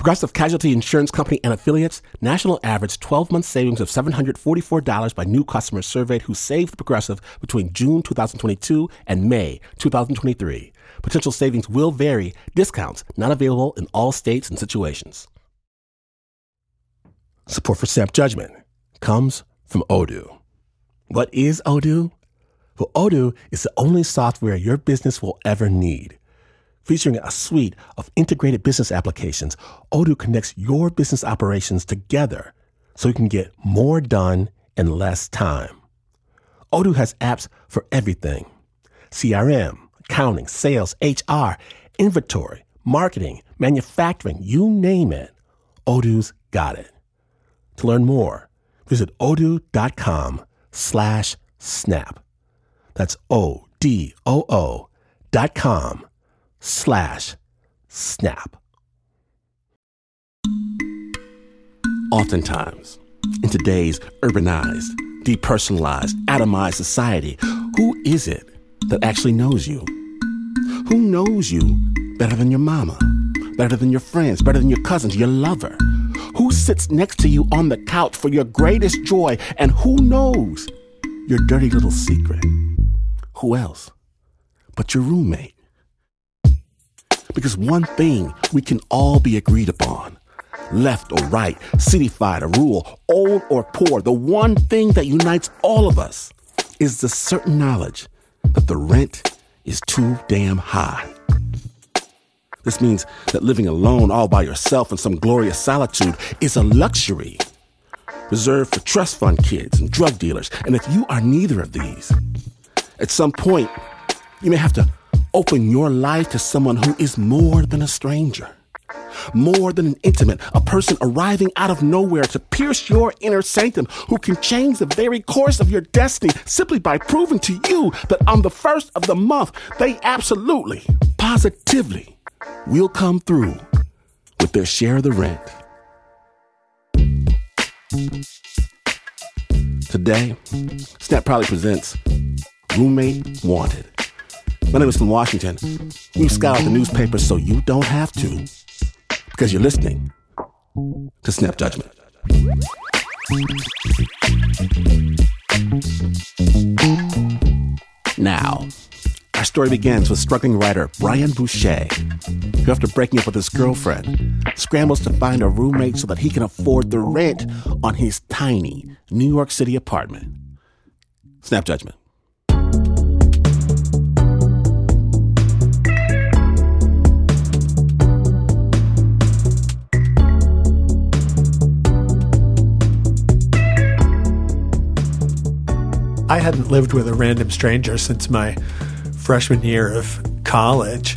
Progressive Casualty Insurance Company and affiliates national average 12 month savings of $744 by new customers surveyed who saved Progressive between June 2022 and May 2023. Potential savings will vary, discounts not available in all states and situations. Support for Snap Judgment comes from Odoo. What is Odoo? Well, Odoo is the only software your business will ever need. Featuring a suite of integrated business applications, Odoo connects your business operations together so you can get more done in less time. Odoo has apps for everything CRM, accounting, sales, HR, inventory, marketing, manufacturing, you name it. Odoo's got it. To learn more, visit odoo.com slash snap. That's O-D-O-O dot com slash snap. Oftentimes, in today's urbanized, depersonalized, atomized society, who is it that actually knows you? Who knows you better than your mama, better than your friends, better than your cousins, your lover? Who sits next to you on the couch for your greatest joy? And who knows your dirty little secret? Who else but your roommate? Because one thing we can all be agreed upon left or right, cityfied or rural, old or poor, the one thing that unites all of us is the certain knowledge that the rent is too damn high. This means that living alone all by yourself in some glorious solitude is a luxury reserved for trust fund kids and drug dealers. And if you are neither of these, at some point, you may have to open your life to someone who is more than a stranger, more than an intimate, a person arriving out of nowhere to pierce your inner sanctum, who can change the very course of your destiny simply by proving to you that on the first of the month, they absolutely, positively will come through with their share of the rent. Today, Snap Probably presents Roommate Wanted. My name is From Washington. We've scoured the newspapers so you don't have to, because you're listening to Snap Judgment. Now, our story begins with struggling writer Brian Boucher, who, after breaking up with his girlfriend, scrambles to find a roommate so that he can afford the rent on his tiny New York City apartment. Snap judgment. Hadn't lived with a random stranger since my freshman year of college.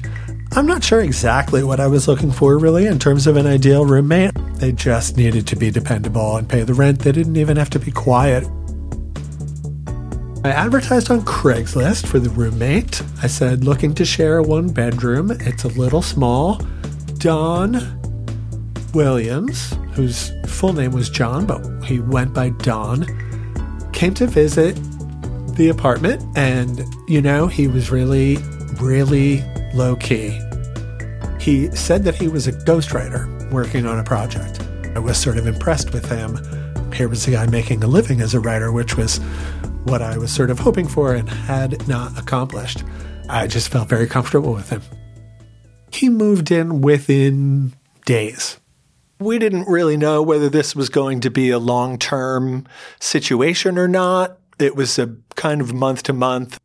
I'm not sure exactly what I was looking for, really, in terms of an ideal roommate. They just needed to be dependable and pay the rent. They didn't even have to be quiet. I advertised on Craigslist for the roommate. I said, looking to share one bedroom. It's a little small. Don Williams, whose full name was John, but he went by Don, came to visit the apartment, and you know, he was really, really low key. He said that he was a ghostwriter working on a project. I was sort of impressed with him. Here was a guy making a living as a writer, which was what I was sort of hoping for and had not accomplished. I just felt very comfortable with him. He moved in within days. We didn't really know whether this was going to be a long term situation or not. It was a kind of month to month.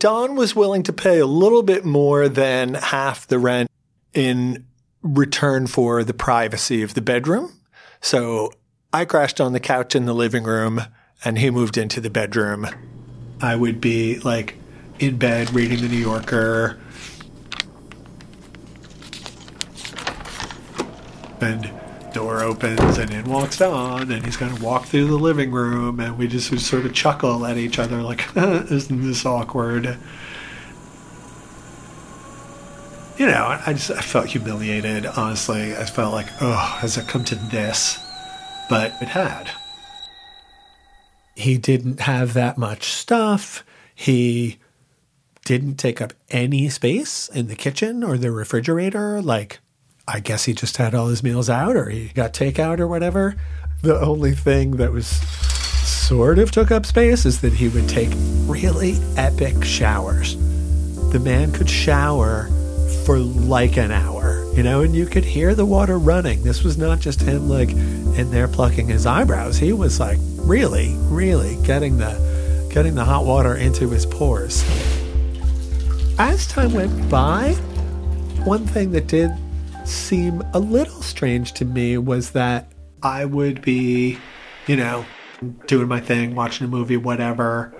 Don was willing to pay a little bit more than half the rent in return for the privacy of the bedroom. So I crashed on the couch in the living room and he moved into the bedroom. I would be like in bed reading the New Yorker and door opens and in walks Don, and he's going to walk through the living room, and we just sort of chuckle at each other, like, isn't this awkward? You know, I just I felt humiliated, honestly. I felt like, oh, has it come to this? But it had. He didn't have that much stuff. He didn't take up any space in the kitchen or the refrigerator. Like, I guess he just had all his meals out or he got takeout or whatever. The only thing that was sort of took up space is that he would take really epic showers. The man could shower for like an hour, you know, and you could hear the water running. This was not just him like in there plucking his eyebrows. He was like really, really getting the getting the hot water into his pores. As time went by, one thing that did seem a little strange to me was that I would be, you know, doing my thing, watching a movie, whatever,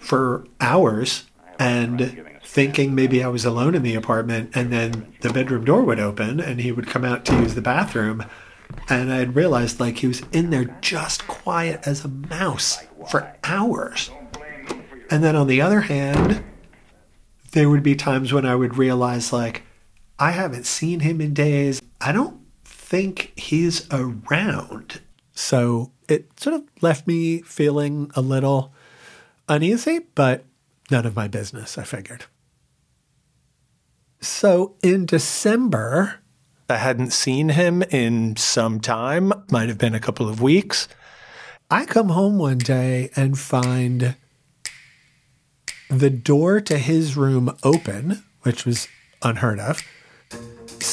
for hours and thinking maybe I was alone in the apartment. And then the bedroom door would open and he would come out to use the bathroom. And I'd realized like he was in there just quiet as a mouse for hours. And then on the other hand, there would be times when I would realize, like, I haven't seen him in days. I don't think he's around. So it sort of left me feeling a little uneasy, but none of my business, I figured. So in December, I hadn't seen him in some time, might have been a couple of weeks. I come home one day and find the door to his room open, which was unheard of.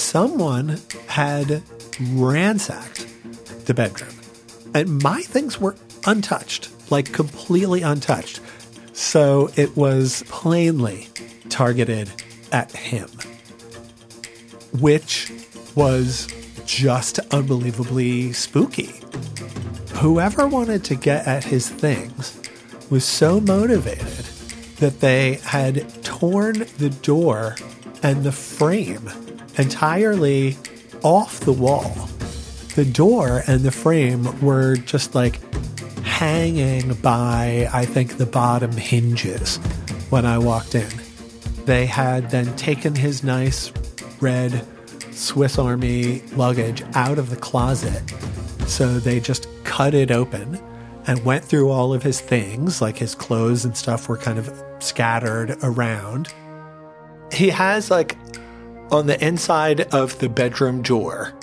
Someone had ransacked the bedroom, and my things were untouched, like completely untouched. So it was plainly targeted at him, which was just unbelievably spooky. Whoever wanted to get at his things was so motivated that they had torn the door and the frame entirely off the wall. The door and the frame were just like hanging by, I think, the bottom hinges when I walked in. They had then taken his nice red Swiss Army luggage out of the closet. So they just cut it open and went through all of his things, like his clothes and stuff were kind of scattered around. He has, like, on the inside of the bedroom door,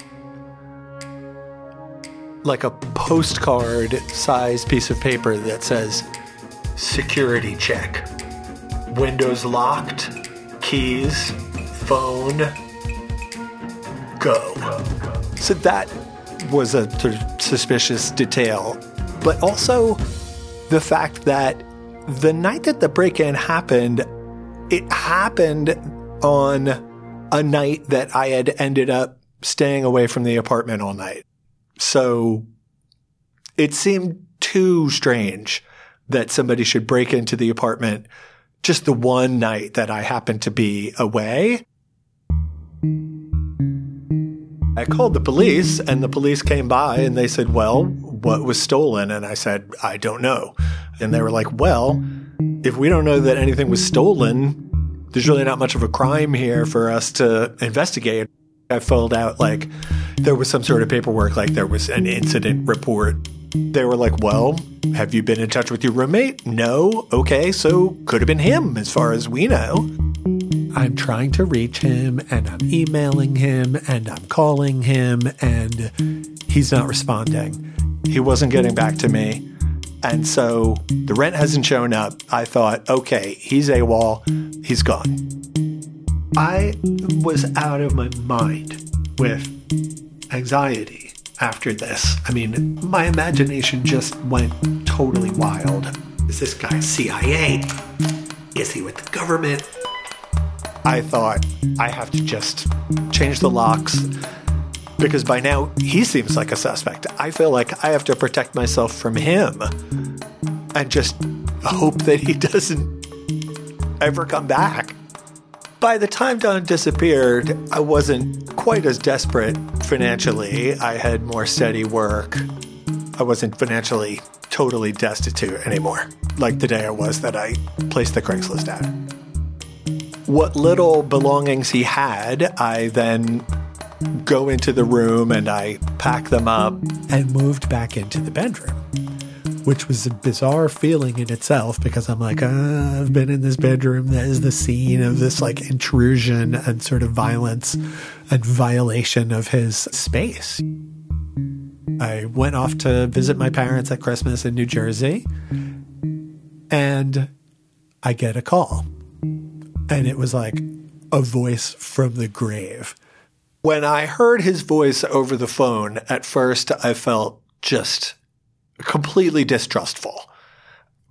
like a postcard sized piece of paper that says security check, windows locked, keys, phone, go. So that was a sort of suspicious detail. But also the fact that the night that the break in happened, it happened on a night that I had ended up staying away from the apartment all night. So it seemed too strange that somebody should break into the apartment just the one night that I happened to be away. I called the police and the police came by and they said, well, what was stolen? And I said, I don't know. And they were like, well, if we don't know that anything was stolen, there's really not much of a crime here for us to investigate. I filled out like there was some sort of paperwork, like there was an incident report. They were like, well, have you been in touch with your roommate? No. Okay, so could have been him as far as we know. I'm trying to reach him and I'm emailing him and I'm calling him and he's not responding. He wasn't getting back to me. And so the rent hasn't shown up. I thought, okay, he's AWOL, he's gone. I was out of my mind with anxiety after this. I mean, my imagination just went totally wild. Is this guy CIA? Is he with the government? I thought I have to just change the locks because by now he seems like a suspect. I feel like I have to protect myself from him and just hope that he doesn't ever come back. By the time Don disappeared, I wasn't quite as desperate financially. I had more steady work. I wasn't financially totally destitute anymore, like the day I was that I placed the Craigslist ad. What little belongings he had, I then go into the room and I pack them up and moved back into the bedroom which was a bizarre feeling in itself because I'm like, uh, I've been in this bedroom that is the scene of this like intrusion and sort of violence and violation of his space. I went off to visit my parents at Christmas in New Jersey and I get a call. And it was like a voice from the grave. When I heard his voice over the phone, at first I felt just completely distrustful.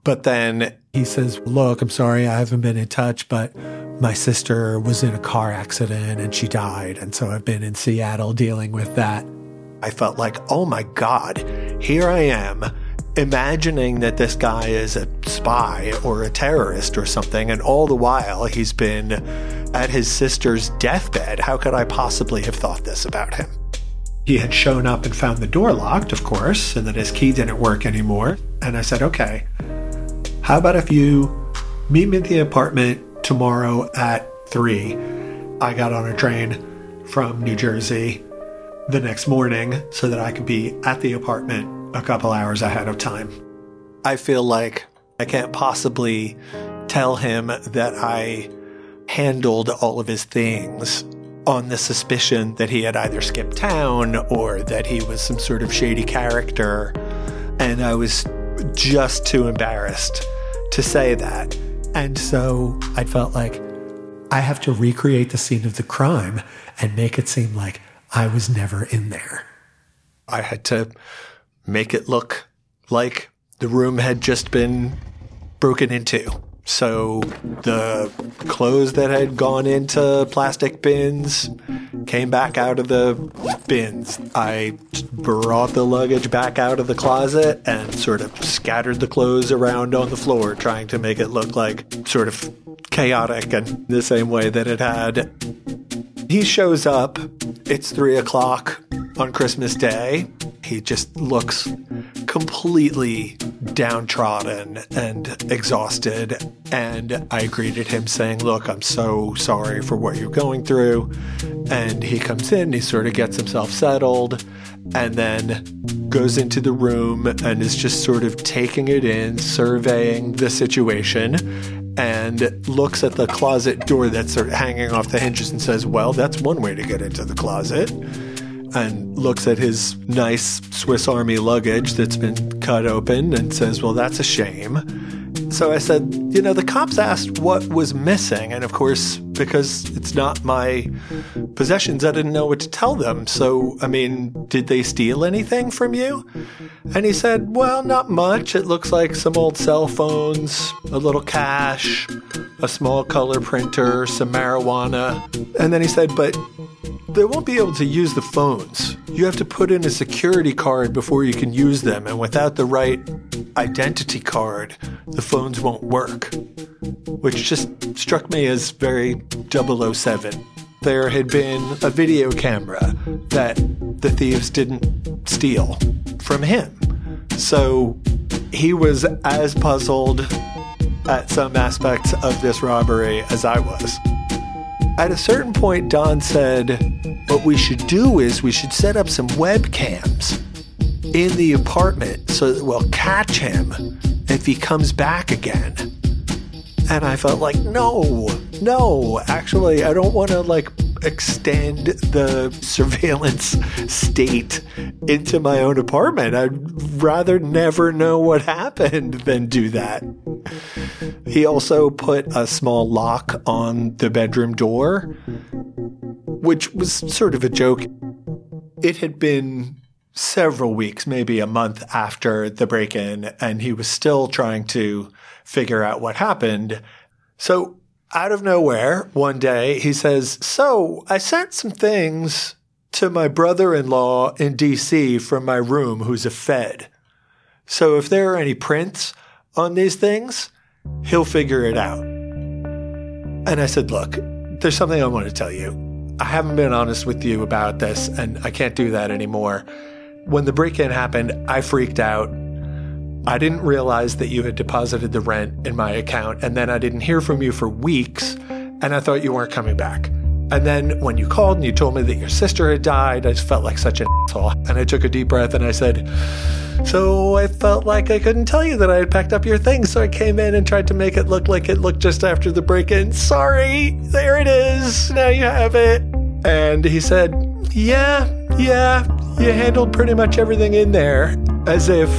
But then he says, Look, I'm sorry, I haven't been in touch, but my sister was in a car accident and she died. And so I've been in Seattle dealing with that. I felt like, oh my God, here I am imagining that this guy is a spy or a terrorist or something. And all the while he's been at his sister's deathbed. How could I possibly have thought this about him? He had shown up and found the door locked, of course, and that his key didn't work anymore. And I said, okay, how about if you meet me at the apartment tomorrow at three? I got on a train from New Jersey the next morning so that I could be at the apartment a couple hours ahead of time. I feel like I can't possibly tell him that I handled all of his things on the suspicion that he had either skipped town or that he was some sort of shady character. And I was just too embarrassed to say that. And so I felt like I have to recreate the scene of the crime and make it seem like I was never in there. I had to make it look like the room had just been broken into. So the clothes that had gone into plastic bins came back out of the bins. I brought the luggage back out of the closet and sort of scattered the clothes around on the floor, trying to make it look like sort of chaotic and the same way that it had. He shows up. It's three o'clock on Christmas Day. He just looks completely downtrodden and exhausted. And I greeted him saying, Look, I'm so sorry for what you're going through. And he comes in, he sort of gets himself settled, and then goes into the room and is just sort of taking it in, surveying the situation and looks at the closet door that's hanging off the hinges and says, Well, that's one way to get into the closet and looks at his nice Swiss Army luggage that's been cut open and says, Well, that's a shame. So I said, You know, the cops asked what was missing. And of course, because it's not my possessions, I didn't know what to tell them. So, I mean, did they steal anything from you? And he said, Well, not much. It looks like some old cell phones, a little cash, a small color printer, some marijuana. And then he said, But they won't be able to use the phones. You have to put in a security card before you can use them, and without the right identity card, the phones won't work. Which just struck me as very 007. There had been a video camera that the thieves didn't steal from him. So he was as puzzled at some aspects of this robbery as I was. At a certain point, Don said, What we should do is we should set up some webcams in the apartment so that we'll catch him if he comes back again. And I felt like, no, no, actually, I don't want to like extend the surveillance state into my own apartment. I'd rather never know what happened than do that. He also put a small lock on the bedroom door, which was sort of a joke. It had been several weeks, maybe a month after the break in, and he was still trying to figure out what happened. So out of nowhere, one day, he says, So I sent some things to my brother in law in DC from my room, who's a Fed. So if there are any prints on these things, he'll figure it out. And I said, Look, there's something I want to tell you. I haven't been honest with you about this, and I can't do that anymore. When the break in happened, I freaked out. I didn't realize that you had deposited the rent in my account, and then I didn't hear from you for weeks, and I thought you weren't coming back. And then when you called and you told me that your sister had died, I just felt like such an asshole. And I took a deep breath and I said, So I felt like I couldn't tell you that I had packed up your things. So I came in and tried to make it look like it looked just after the break in. Sorry, there it is. Now you have it. And he said, Yeah, yeah, you handled pretty much everything in there as if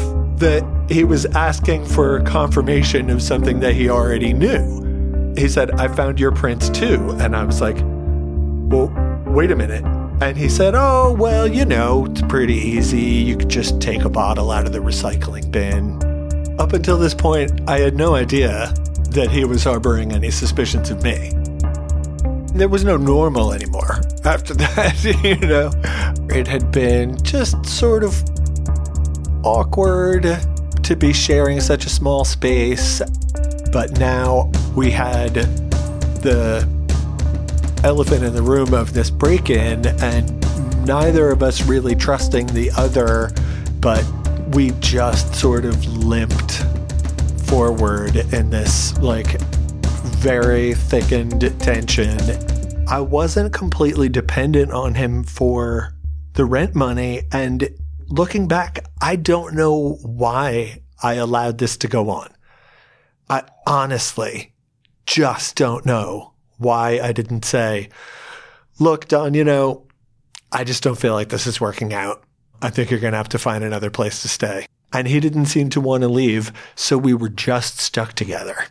that he was asking for confirmation of something that he already knew. He said, I found your prints too. And I was like, well, wait a minute. And he said, Oh, well, you know, it's pretty easy. You could just take a bottle out of the recycling bin. Up until this point, I had no idea that he was harboring any suspicions of me. There was no normal anymore after that, you know. It had been just sort of awkward to be sharing such a small space, but now we had the elephant in the room of this break in, and neither of us really trusting the other, but we just sort of limped forward in this like very thickened tension. I wasn't completely dependent on him for the rent money. And looking back, I don't know why I allowed this to go on. I honestly just don't know why I didn't say, look, Don, you know, I just don't feel like this is working out. I think you're going to have to find another place to stay. And he didn't seem to want to leave, so we were just stuck together.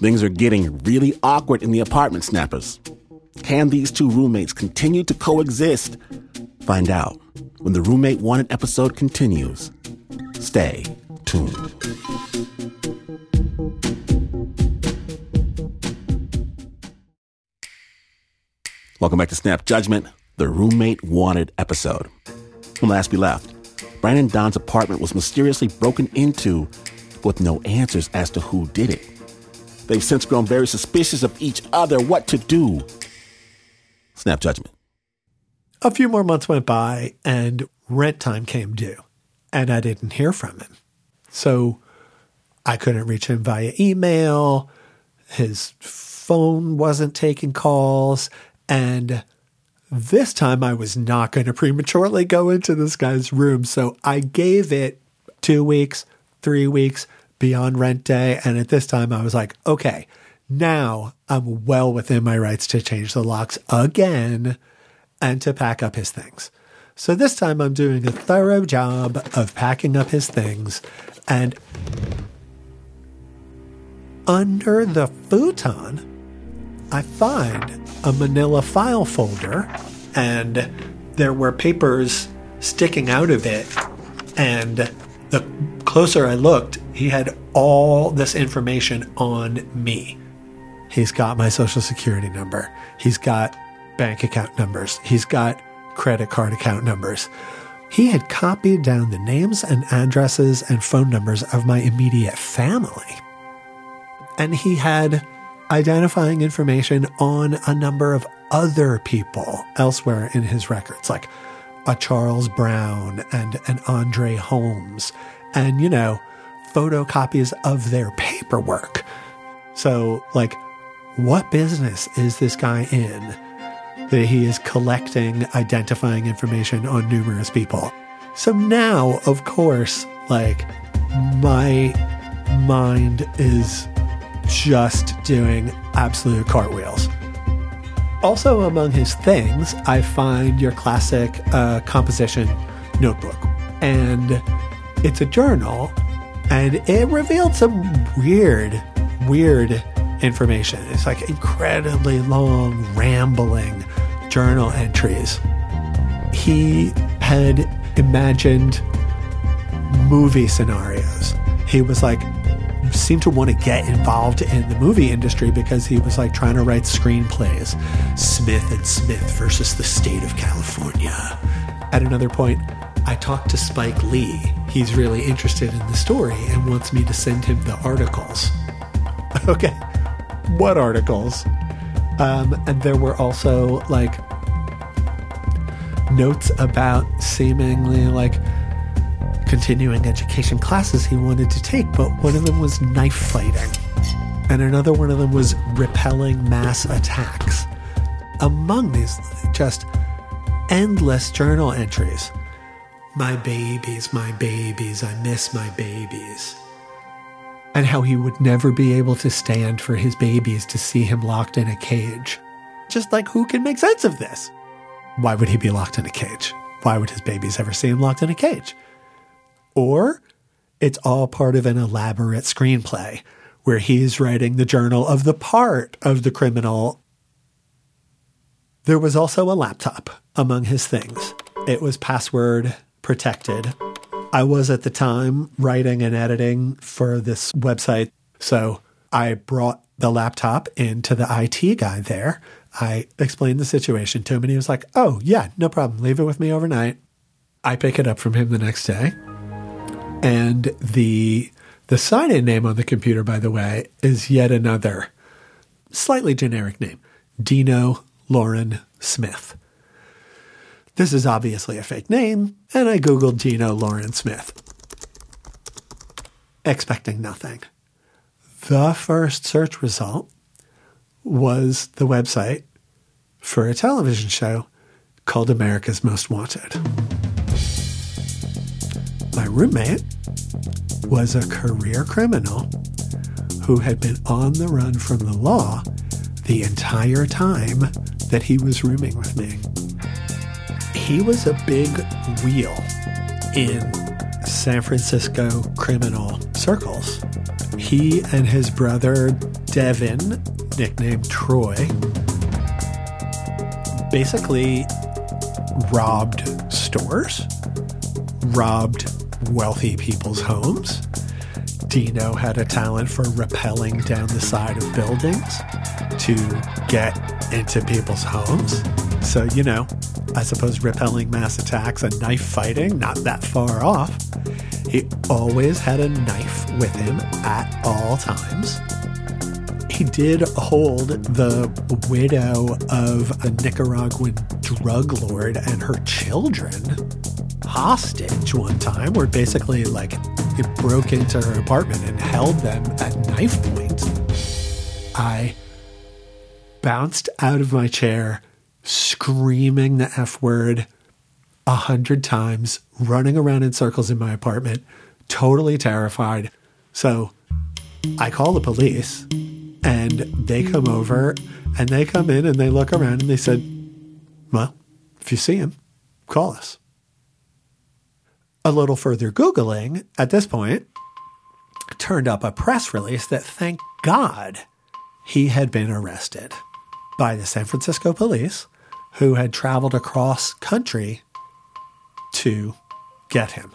Things are getting really awkward in the apartment snappers. Can these two roommates continue to coexist? Find out when the Roommate Wanted episode continues. Stay tuned. Welcome back to Snap Judgment, the Roommate Wanted episode. When last we left, Brian and Don's apartment was mysteriously broken into with no answers as to who did it. They've since grown very suspicious of each other, what to do. Snap judgment. A few more months went by and rent time came due, and I didn't hear from him. So I couldn't reach him via email. His phone wasn't taking calls. And this time I was not going to prematurely go into this guy's room. So I gave it two weeks, three weeks beyond rent day. And at this time I was like, okay, now I'm well within my rights to change the locks again and to pack up his things. So this time I'm doing a thorough job of packing up his things and under the futon, I find a manila file folder and there were papers sticking out of it. And the closer I looked, he had all this information on me. He's got my social security number. He's got bank account numbers. He's got credit card account numbers. He had copied down the names and addresses and phone numbers of my immediate family. And he had identifying information on a number of other people elsewhere in his records, like a Charles Brown and an Andre Holmes, and, you know, photocopies of their paperwork. So, like, what business is this guy in that he is collecting identifying information on numerous people? So now, of course, like, my mind is just doing absolute cartwheels. Also, among his things, I find your classic uh, composition notebook. And it's a journal, and it revealed some weird, weird information. It's like incredibly long, rambling journal entries. He had imagined movie scenarios. He was like, seemed to want to get involved in the movie industry because he was like trying to write screenplays. Smith and Smith versus the state of California. At another point, I talked to Spike Lee. He's really interested in the story and wants me to send him the articles. Okay, what articles? Um, and there were also like notes about seemingly like continuing education classes he wanted to take, but one of them was knife fighting, and another one of them was repelling mass attacks. Among these, just endless journal entries. My babies, my babies, I miss my babies. And how he would never be able to stand for his babies to see him locked in a cage. Just like, who can make sense of this? Why would he be locked in a cage? Why would his babies ever see him locked in a cage? Or it's all part of an elaborate screenplay where he's writing the journal of the part of the criminal. There was also a laptop among his things. It was password protected. I was at the time writing and editing for this website. So I brought the laptop into the IT guy there. I explained the situation to him and he was like, Oh, yeah, no problem. Leave it with me overnight. I pick it up from him the next day. And the the sign-in name on the computer, by the way, is yet another slightly generic name. Dino Lauren Smith. This is obviously a fake name, and I Googled Dino Lauren Smith, expecting nothing. The first search result was the website for a television show called America's Most Wanted. My roommate was a career criminal who had been on the run from the law the entire time that he was rooming with me. He was a big wheel in San Francisco criminal circles. He and his brother Devin, nicknamed Troy, basically robbed stores, robbed wealthy people's homes. Dino had a talent for rappelling down the side of buildings to get into people's homes. So, you know, I suppose repelling mass attacks and knife fighting, not that far off. He always had a knife with him at all times. He did hold the widow of a Nicaraguan drug lord and her children hostage one time, where basically, like, it broke into her apartment and held them at knife point. I bounced out of my chair, screaming the F word a hundred times, running around in circles in my apartment, totally terrified. So I call the police and they come over and they come in and they look around and they said, Well, if you see him, call us. A little further Googling at this point turned up a press release that thank God he had been arrested by the San Francisco police who had traveled across country to get him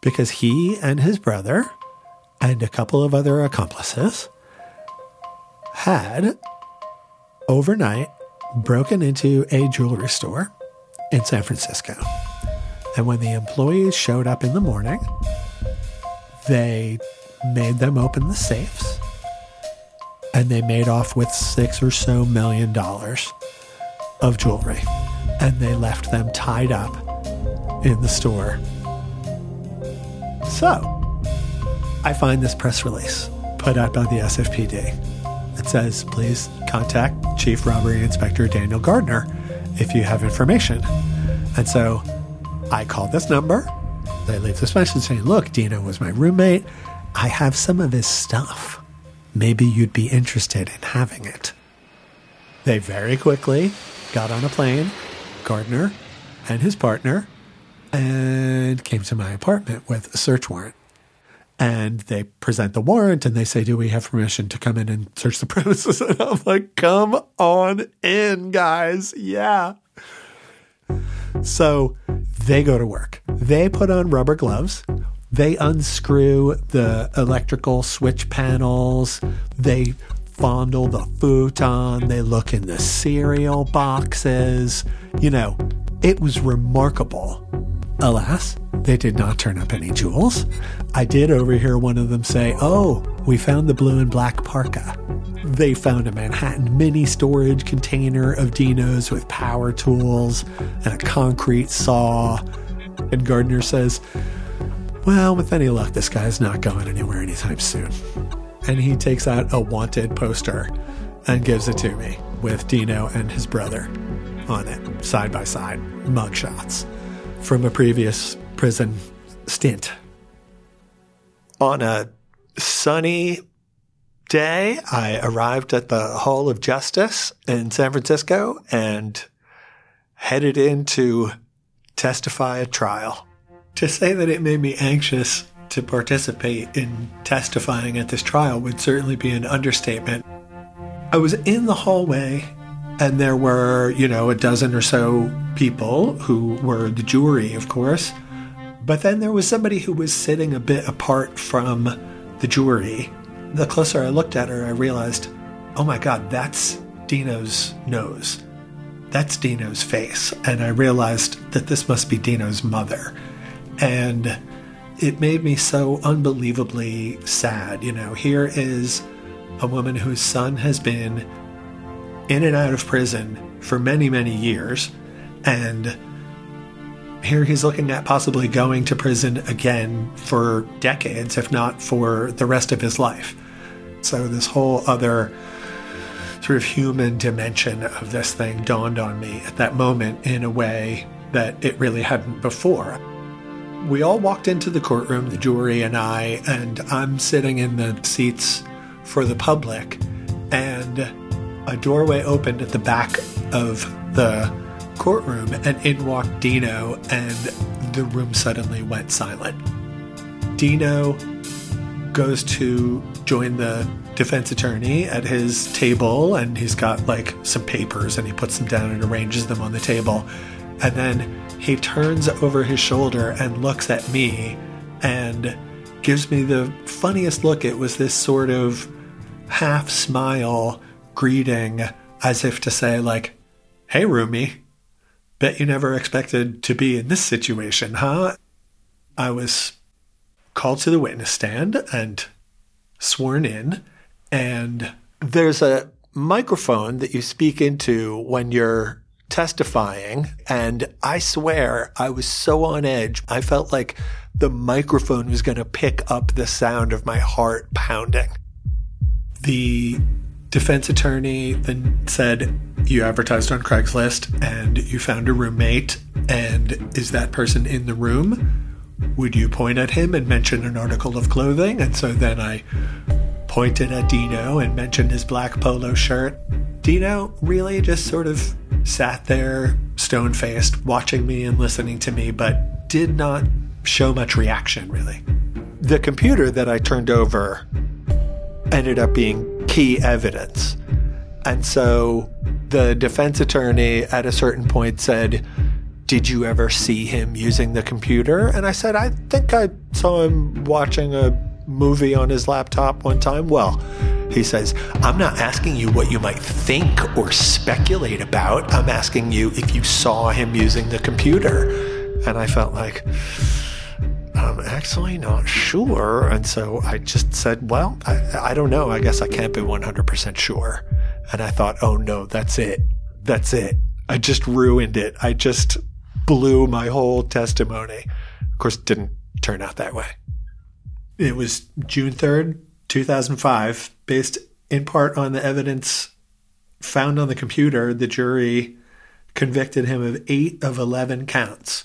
because he and his brother and a couple of other accomplices had overnight broken into a jewelry store in San Francisco. And when the employees showed up in the morning, they made them open the safes and they made off with six or so million dollars of jewelry. And they left them tied up in the store. So, I find this press release put out by the SFPD. It says, please contact Chief Robbery Inspector Daniel Gardner if you have information. And so I call this number. They leave this message saying, look, Dino was my roommate. I have some of his stuff. Maybe you'd be interested in having it. They very quickly got on a plane, Gardner and his partner, and came to my apartment with a search warrant. And they present the warrant and they say, Do we have permission to come in and search the premises? And I'm like, Come on in, guys. Yeah. So they go to work. They put on rubber gloves. They unscrew the electrical switch panels. They fondle the futon. They look in the cereal boxes. You know, It was remarkable. Alas, they did not turn up any jewels. I did overhear one of them say, Oh, we found the blue and black parka. They found a Manhattan mini storage container of Dino's with power tools and a concrete saw. And Gardner says, Well, with any luck, this guy's not going anywhere anytime soon. And he takes out a wanted poster and gives it to me with Dino and his brother on it, side by side, mugshots from a previous prison stint. On a sunny day, I arrived at the Hall of Justice in San Francisco and headed in to testify at trial. To say that it made me anxious to participate in testifying at this trial would certainly be an understatement. I was in the hallway and there were, you know, a dozen or so people who were the jury, of course. But then there was somebody who was sitting a bit apart from the jury. The closer I looked at her, I realized, oh my God, that's Dino's nose. That's Dino's face. And I realized that this must be Dino's mother. And it made me so unbelievably sad. You know, here is a woman whose son has been in and out of prison for many, many years. And here he's looking at possibly going to prison again for decades, if not for the rest of his life. So, this whole other sort of human dimension of this thing dawned on me at that moment in a way that it really hadn't before. We all walked into the courtroom, the jury and I, and I'm sitting in the seats for the public. And a doorway opened at the back of the courtroom, and in walked Dino, and the room suddenly went silent. Dino goes to join the defense attorney at his table, and he's got like some papers, and he puts them down and arranges them on the table. And then he turns over his shoulder and looks at me and gives me the funniest look. It was this sort of half smile greeting as if to say, like, hey, roomie, bet you never expected to be in this situation, huh? I was called to the witness stand and sworn in, and there's a microphone that you speak into when you're testifying. And I swear I was so on edge. I felt like the microphone was going to pick up the sound of my heart pounding. The defense attorney then said, You advertised on Craigslist and you found a roommate, and is that person in the room? Would you point at him and mention an article of clothing? And so then I pointed at Dino and mentioned his black polo shirt. Dino really just sort of sat there, stone faced, watching me and listening to me, but did not show much reaction, really. The computer that I turned over ended up being key evidence. And so the defense attorney at a certain point said, Did you ever see him using the computer? And I said, I think I saw him watching a movie on his laptop one time. Well, he says, I'm not asking you what you might think or speculate about. I'm asking you if you saw him using the computer. And I felt like, I'm actually not sure. And so I just said, well, I, I don't know. I guess I can't be 100% sure. And I thought, oh no, that's it. That's it. I just ruined it. I just blew my whole testimony. Of course, it didn't turn out that way. It was June 3rd, 2005, based in part on the evidence found on the computer. The jury convicted him of eight of 11 counts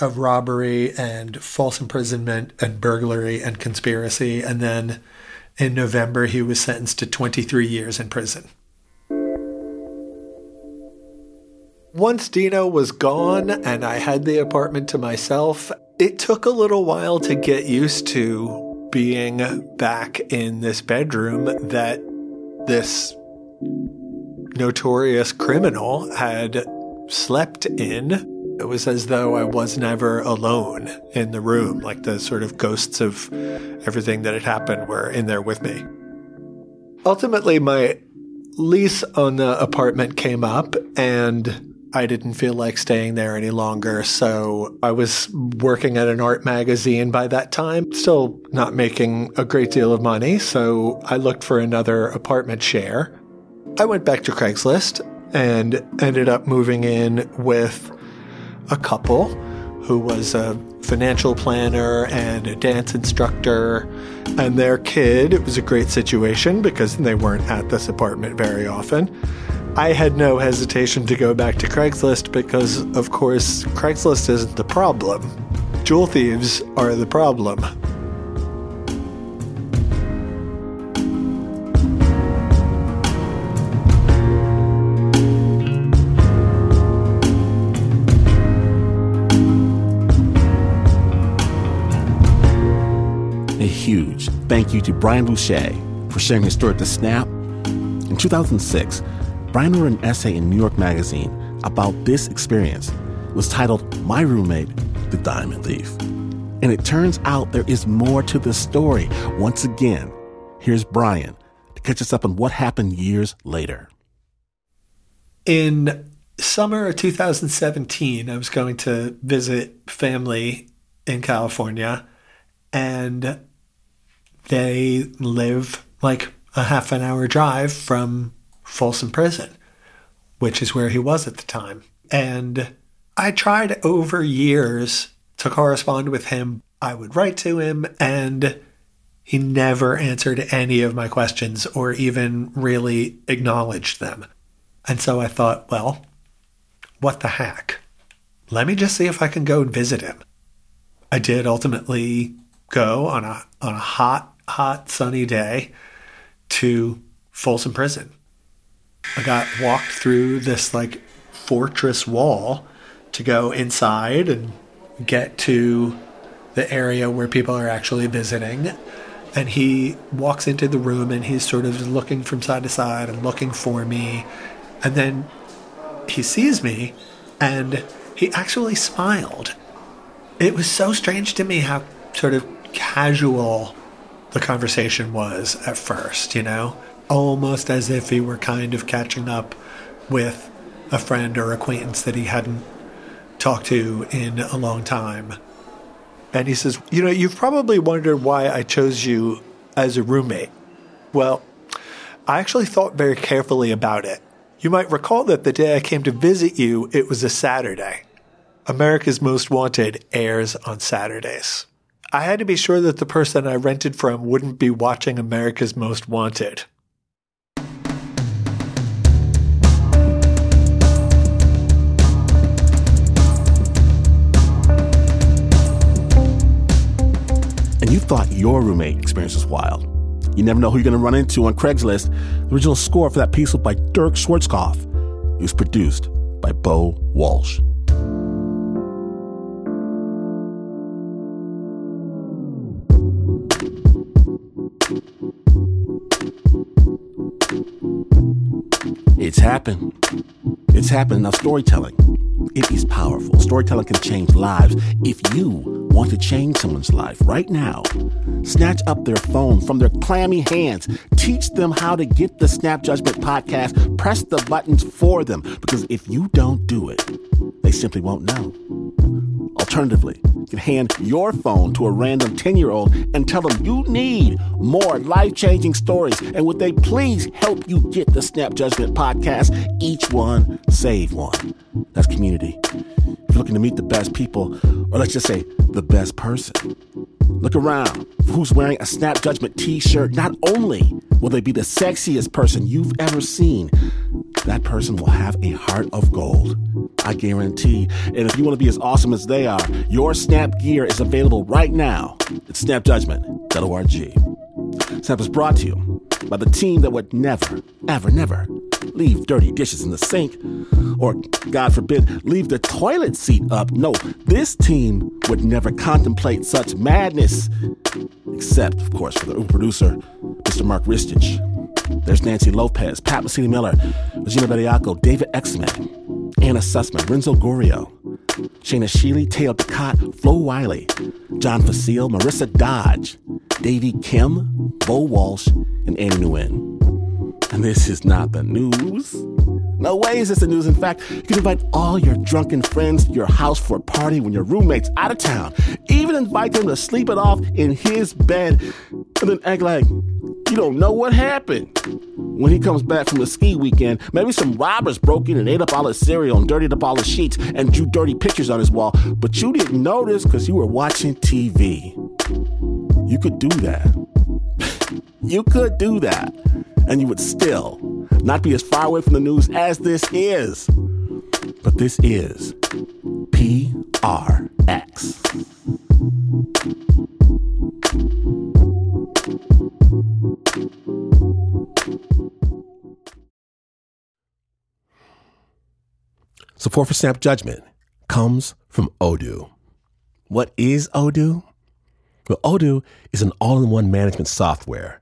of robbery and false imprisonment and burglary and conspiracy. And then in November, he was sentenced to 23 years in prison. Once Dino was gone and I had the apartment to myself, it took a little while to get used to being back in this bedroom that this notorious criminal had slept in it was as though I was never alone in the room, like the sort of ghosts of everything that had happened were in there with me. Ultimately, my lease on the apartment came up, and I didn't feel like staying there any longer. So I was working at an art magazine by that time, still not making a great deal of money. So I looked for another apartment share. I went back to Craigslist and ended up moving in with a couple who was a financial planner and a dance instructor and their kid. It was a great situation because they weren't at this apartment very often. I had no hesitation to go back to Craigslist because, of course, Craigslist isn't the problem. Jewel thieves are the problem. A huge thank you to Brian Boucher for sharing his story at the Snap. In 2006, Brian wrote an essay in New York Magazine about this experience. It was titled My Roommate, the Diamond Thief. And it turns out there is more to the story. Once again, here's Brian to catch us up on what happened years later. In summer of 2017, I was going to visit family in California, and they live like a half an hour drive from Folsom Prison, which is where he was at the time. And I tried over years to correspond with him. I would write to him, and he never answered any of my questions or even really acknowledged them. And so I thought, well, what the heck? Let me just see if I can go and visit him. I did ultimately go on a on a hot, hot sunny day to Folsom Prison. I got walked through this like fortress wall to go inside and get to the area where people are actually visiting. And he walks into the room and he's sort of looking from side to side and looking for me. And then he sees me and he actually smiled. It was so strange to me how sort of casual the conversation was at first, you know? Almost as if he were kind of catching up with a friend or acquaintance that he hadn't talked to in a long time. And he says, You know, you've probably wondered why I chose you as a roommate. Well, I actually thought very carefully about it. You might recall that the day I came to visit you, it was a Saturday. America's Most Wanted airs on Saturdays. I had to be sure that the person I rented from wouldn't be watching America's Most Wanted. You thought your roommate experience was wild. You never know who you're going to run into on Craigslist. The original score for that piece was by Dirk Schwarzhoff. It was produced by Bo Walsh. It's happened. It's happened. Now, storytelling, it is powerful. Storytelling can change lives. If you want to change someone's life right now, snatch up their phone from their clammy hands. Teach them how to get the Snap Judgment podcast. Press the buttons for them because if you don't do it, they simply won't know. Alternatively, you can hand your phone to a random 10 year old and tell them you need more life changing stories. And would they please help you get the Snap Judgment podcast? Each one, save one. That's community. If you're looking to meet the best people, or let's just say the best person, look around. Who's wearing a Snap Judgment t shirt? Not only will they be the sexiest person you've ever seen, that person will have a heart of gold. I guarantee. And if you want to be as awesome as they are, your Snap gear is available right now at snapjudgment.org. Snap is brought to you by the team that would never, ever, never leave dirty dishes in the sink or, God forbid, leave the toilet seat up. No, this team would never contemplate such madness, except, of course, for the producer, Mr. Mark Ristich. There's Nancy Lopez, Pat Mesiti Miller, Regina Bediako, David Exman, Anna Sussman, Renzo Gorio, Shayna Sheely, Teo Ducot, Flo Wiley, John Facile, Marissa Dodge, Davey Kim, Bo Walsh, and Annie Nguyen. And this is not the news. No way is this the news. In fact, you can invite all your drunken friends to your house for a party when your roommate's out of town. Even invite them to sleep it off in his bed and then act like you don't know what happened. When he comes back from the ski weekend, maybe some robbers broke in and ate up all his cereal and dirtied up all his sheets and drew dirty pictures on his wall, but you didn't notice because you were watching TV. You could do that. you could do that. And you would still not be as far away from the news as this is. But this is PRX. Support for Snap Judgment comes from Odoo. What is Odoo? Well, Odoo is an all in one management software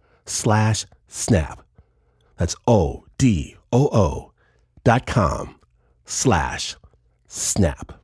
slash snap. That's O D O O dot com slash snap.